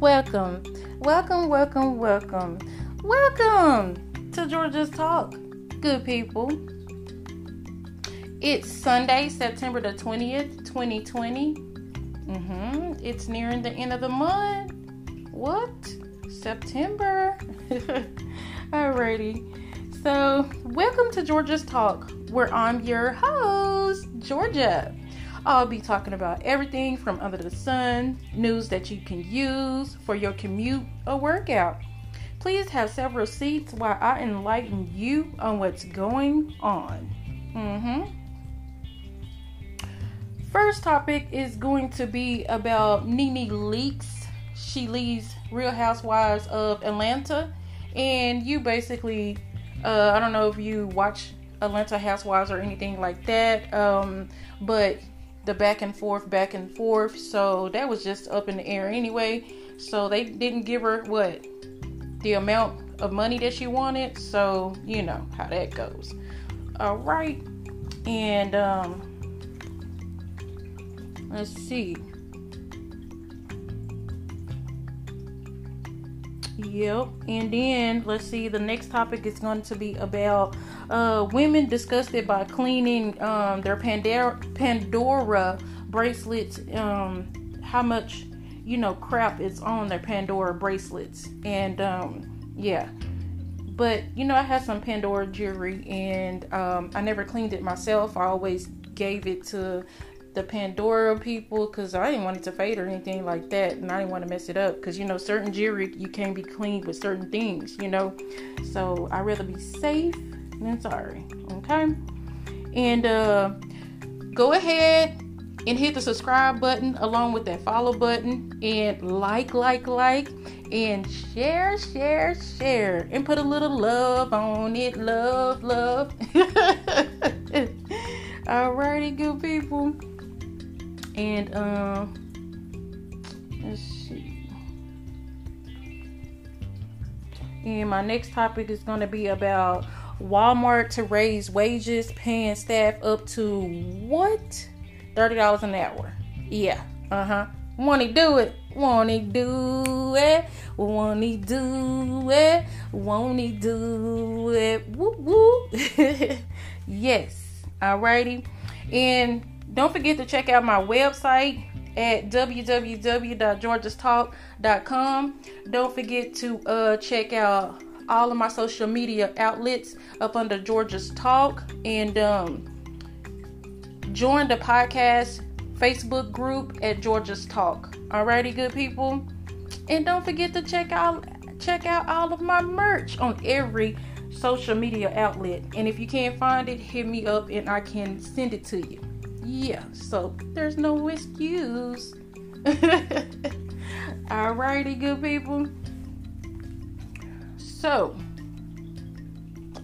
welcome, welcome, welcome, welcome, welcome to Georgia's Talk, good people. It's Sunday, September the 20th, 2020. Mm-hmm. It's nearing the end of the month. What? September. Alrighty. So, welcome to Georgia's Talk, where I'm your host, Georgia. I'll be talking about everything from under the sun, news that you can use for your commute or workout. Please have several seats while I enlighten you on what's going on. Mm-hmm. First topic is going to be about Nene Leakes. She leaves Real Housewives of Atlanta, and you basically, uh, I don't know if you watch Atlanta Housewives or anything like that, um, but the back and forth, back and forth. So that was just up in the air anyway. So they didn't give her what the amount of money that she wanted. So you know how that goes. All right, and um, let's see. Yep. And then let's see. The next topic is going to be about uh, women disgusted by cleaning um, their Pandora, Pandora bracelets. Um, how much you know crap is on their Pandora bracelets, and um, yeah. But you know, I have some Pandora jewelry, and um, I never cleaned it myself. I always gave it to the Pandora people because I didn't want it to fade or anything like that, and I didn't want to mess it up because you know certain jewelry you can't be cleaned with certain things, you know. So I rather be safe than sorry. Okay, and uh, go ahead and hit the subscribe button along with that follow button and like, like, like, and share, share, share, and put a little love on it. Love, love. And um, let's see. And my next topic is going to be about Walmart to raise wages, paying staff up to what? Thirty dollars an hour. Yeah. Uh huh. Wanna do it? Wanna do it? Wanna do it? Wanna do it? Woo woo. yes. Alrighty. And don't forget to check out my website at www.georgiastalk.com. Don't forget to uh, check out all of my social media outlets up under Georgia's Talk and um, join the podcast Facebook group at Georgia's Talk. Alrighty, good people. And don't forget to check out check out all of my merch on every social media outlet. And if you can't find it, hit me up and I can send it to you yeah, so there's no excuse. Alrighty, good people. So,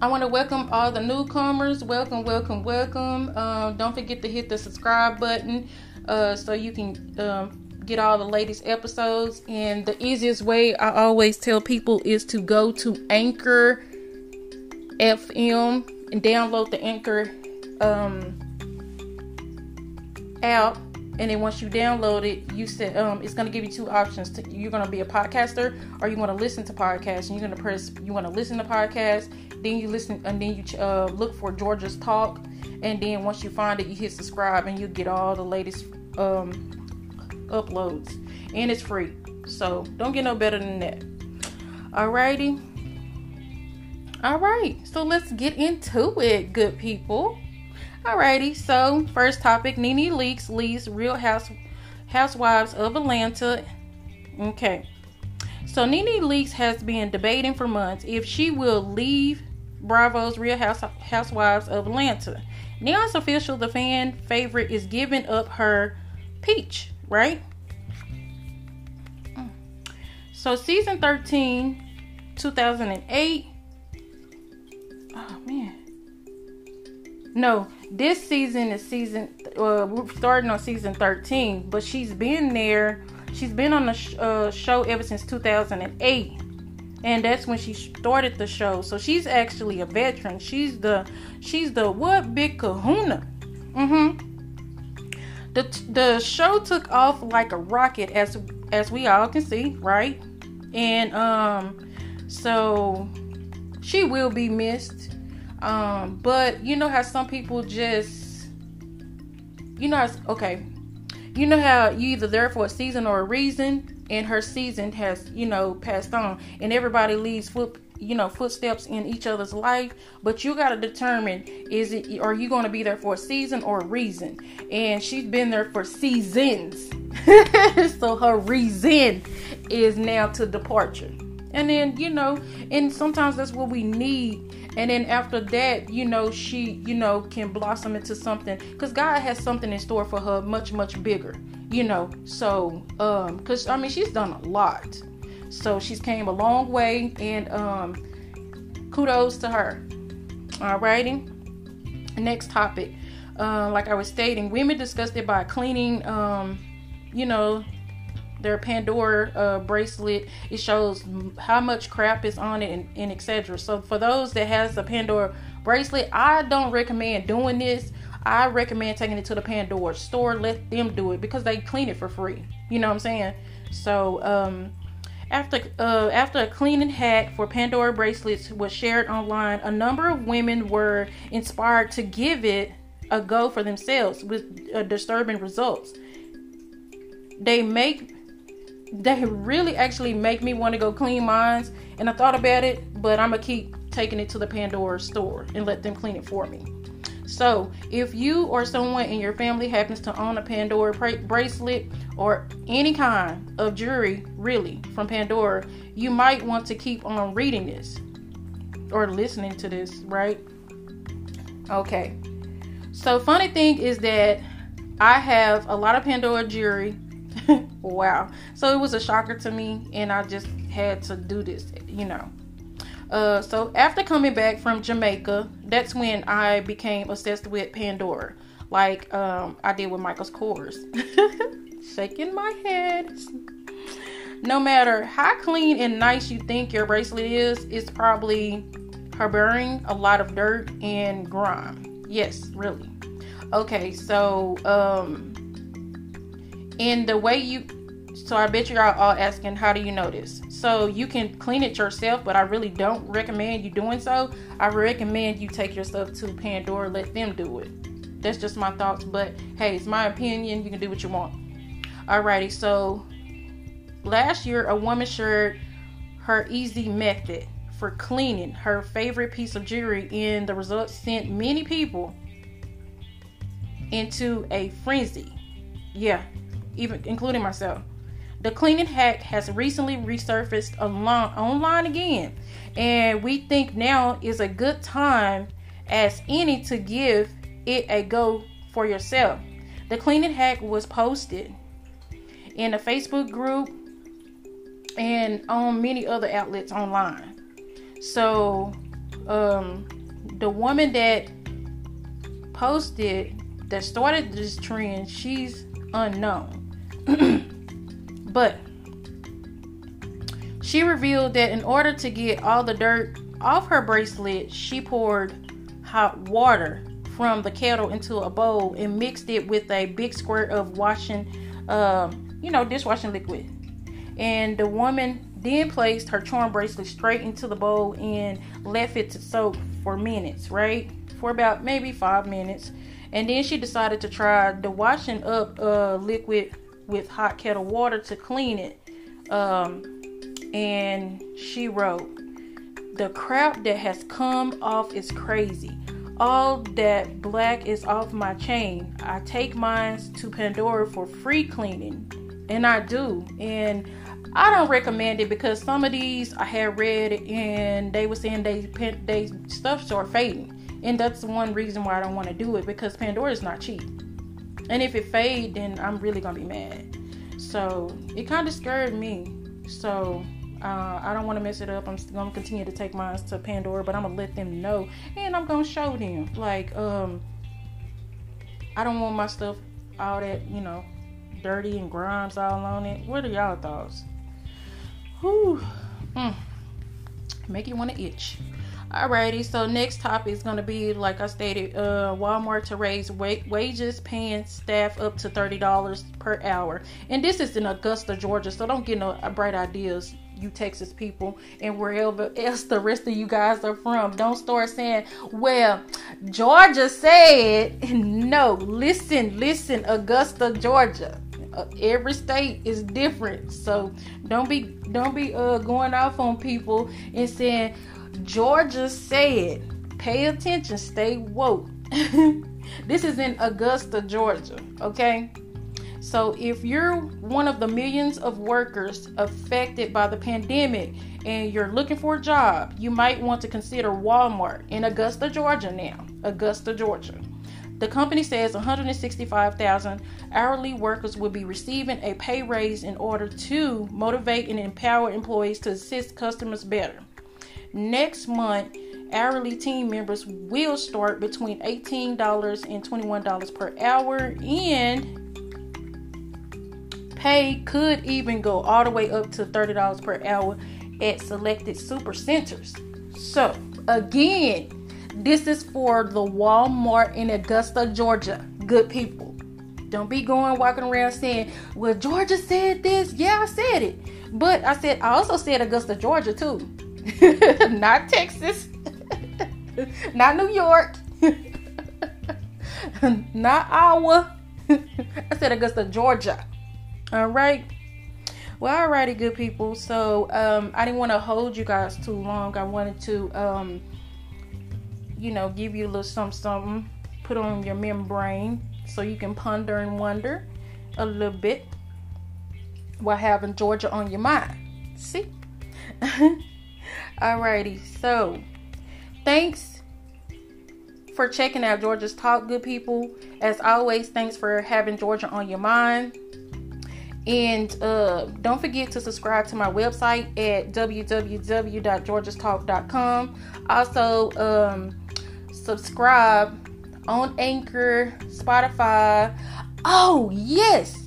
I want to welcome all the newcomers. Welcome, welcome, welcome. Um, don't forget to hit the subscribe button uh, so you can um, get all the latest episodes. And the easiest way I always tell people is to go to Anchor FM and download the Anchor um, app and then once you download it you said um, it's going to give you two options. To, you're going to be a podcaster or you want to listen to podcasts and you're going to press you want to listen to podcasts then you listen and then you uh, look for georgia's talk and then once you find it you hit subscribe and you get all the latest um, uploads. And it's free so don't get no better than that. Alrighty. All right so let's get into it good people Alrighty, so first topic Nene Leakes leaves Real House Housewives of Atlanta. Okay. So Nene Leakes has been debating for months if she will leave Bravo's Real House Housewives of Atlanta. Now it's official the fan favorite is giving up her peach, right? So season 13, 2008. Oh man. No, this season is season uh, we're starting on season 13 but she's been there. She's been on the sh- uh, show ever since 2008 and that's when she started the show. So she's actually a veteran. She's the she's the what big kahuna? Mm-hmm. The the show took off like a rocket as as we all can see, right? And um so she will be missed. Um but you know how some people just you know how, okay. You know how you either there for a season or a reason and her season has, you know, passed on and everybody leaves foot you know footsteps in each other's life but you got to determine is it are you going to be there for a season or a reason? And she's been there for seasons. So her reason is now to departure and then you know and sometimes that's what we need and then after that you know she you know can blossom into something because god has something in store for her much much bigger you know so um because i mean she's done a lot so she's came a long way, and um, kudos to her. Alrighty. Next topic. Uh, like I was stating, women disgusted by cleaning, um, you know, their Pandora uh, bracelet. It shows how much crap is on it and, and etc. So for those that has a Pandora bracelet, I don't recommend doing this. I recommend taking it to the Pandora store. Let them do it because they clean it for free. You know what I'm saying? So um, after, uh, after a cleaning hack for Pandora bracelets was shared online, a number of women were inspired to give it a go for themselves with uh, disturbing results. They make they really actually make me want to go clean mines, and I thought about it, but I'm gonna keep taking it to the Pandora store and let them clean it for me. So, if you or someone in your family happens to own a Pandora bracelet or any kind of jewelry, really, from Pandora, you might want to keep on reading this or listening to this, right? Okay. So, funny thing is that I have a lot of Pandora jewelry. wow. So, it was a shocker to me, and I just had to do this, you know. Uh, so after coming back from Jamaica, that's when I became obsessed with Pandora, like um, I did with Michael's Kors. Shaking my head. No matter how clean and nice you think your bracelet is, it's probably harboring a lot of dirt and grime. Yes, really. Okay, so um, in the way you so I bet you're all asking, how do you know this? So you can clean it yourself, but I really don't recommend you doing so. I recommend you take your stuff to Pandora, let them do it. That's just my thoughts, but hey, it's my opinion. You can do what you want. Alrighty, so last year a woman shared her easy method for cleaning her favorite piece of jewelry, and the results sent many people into a frenzy. Yeah, even including myself. The cleaning hack has recently resurfaced along, online again, and we think now is a good time as any to give it a go for yourself. The cleaning hack was posted in a Facebook group and on many other outlets online. So, um, the woman that posted that started this trend, she's unknown. But she revealed that in order to get all the dirt off her bracelet, she poured hot water from the kettle into a bowl and mixed it with a big squirt of washing, um, you know, dishwashing liquid. And the woman then placed her charm bracelet straight into the bowl and left it to soak for minutes, right? For about maybe five minutes. And then she decided to try the washing up uh, liquid with hot kettle water to clean it. Um, and she wrote, The crap that has come off is crazy. All that black is off my chain. I take mine to Pandora for free cleaning. And I do. And I don't recommend it because some of these I had read and they were saying they they stuff start fading. And that's one reason why I don't want to do it because Pandora is not cheap. And if it fade, then I'm really gonna be mad. So it kind of scared me. So uh, I don't want to mess it up. I'm gonna continue to take mine to Pandora, but I'm gonna let them know, and I'm gonna show them. Like, um, I don't want my stuff all that you know, dirty and grimes all on it. What are y'all thoughts? Whew. Mm. Make you want to itch. Alrighty, so next topic is going to be, like I stated, uh, Walmart to raise wa- wages, paying staff up to $30 per hour. And this is in Augusta, Georgia, so don't get no bright ideas, you Texas people, and wherever else the rest of you guys are from. Don't start saying, well, Georgia said, no, listen, listen, Augusta, Georgia. Uh, every state is different so don't be don't be uh going off on people and saying Georgia said, pay attention, stay woke. this is in Augusta, Georgia, okay? So if you're one of the millions of workers affected by the pandemic and you're looking for a job, you might want to consider Walmart in Augusta, Georgia now. Augusta, Georgia. The company says 165,000 hourly workers will be receiving a pay raise in order to motivate and empower employees to assist customers better. Next month, hourly team members will start between $18 and $21 per hour, and pay could even go all the way up to $30 per hour at selected super centers. So, again, this is for the Walmart in Augusta, Georgia. Good people. Don't be going walking around saying, Well, Georgia said this. Yeah, I said it. But I said, I also said Augusta, Georgia, too. not Texas, not New York, not Iowa. I said Augusta, Georgia. All right. Well, alrighty, good people. So um, I didn't want to hold you guys too long. I wanted to, um, you know, give you a little something, something, put on your membrane so you can ponder and wonder a little bit while having Georgia on your mind. See? Alrighty, so thanks for checking out Georgia's Talk, good people. As always, thanks for having Georgia on your mind. And uh, don't forget to subscribe to my website at www.georgiastalk.com. Also, um, subscribe on Anchor, Spotify. Oh, yes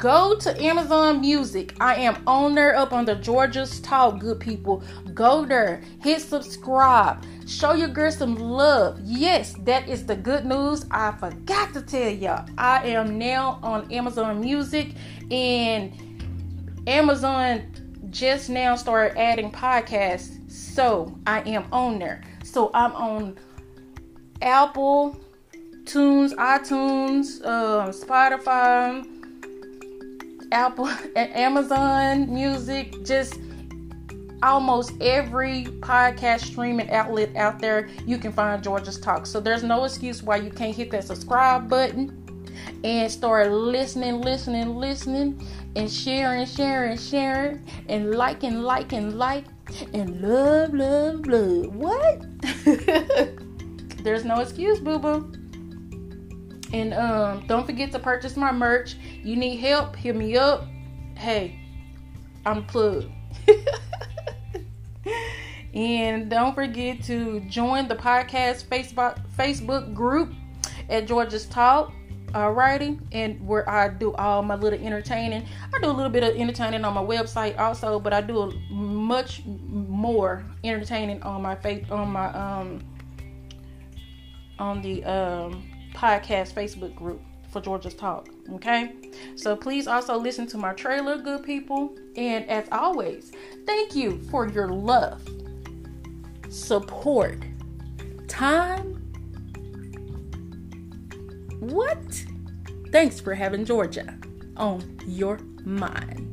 go to Amazon Music. I am on there up on the Georgia's Talk, good people. Go there, hit subscribe, show your girl some love. Yes, that is the good news. I forgot to tell y'all. I am now on Amazon Music, and Amazon just now started adding podcasts, so I am on there. So I'm on Apple, Tunes, iTunes, uh, Spotify Apple, and Amazon Music, just almost every podcast streaming outlet out there, you can find Georgia's Talk. So there's no excuse why you can't hit that subscribe button and start listening, listening, listening, and sharing, sharing, sharing, and liking, liking, like, and love, love, love. What? there's no excuse, boo boo. And um, don't forget to purchase my merch. You need help? Hit me up. Hey, I'm plugged. and don't forget to join the podcast Facebook Facebook group at Georgia's Talk. Alrighty, and where I do all my little entertaining. I do a little bit of entertaining on my website also, but I do much more entertaining on my face on my um on the um podcast Facebook group for Georgia's Talk. Okay, so please also listen to my trailer, good people. And as always, thank you for your love, support, time. What? Thanks for having Georgia on your mind.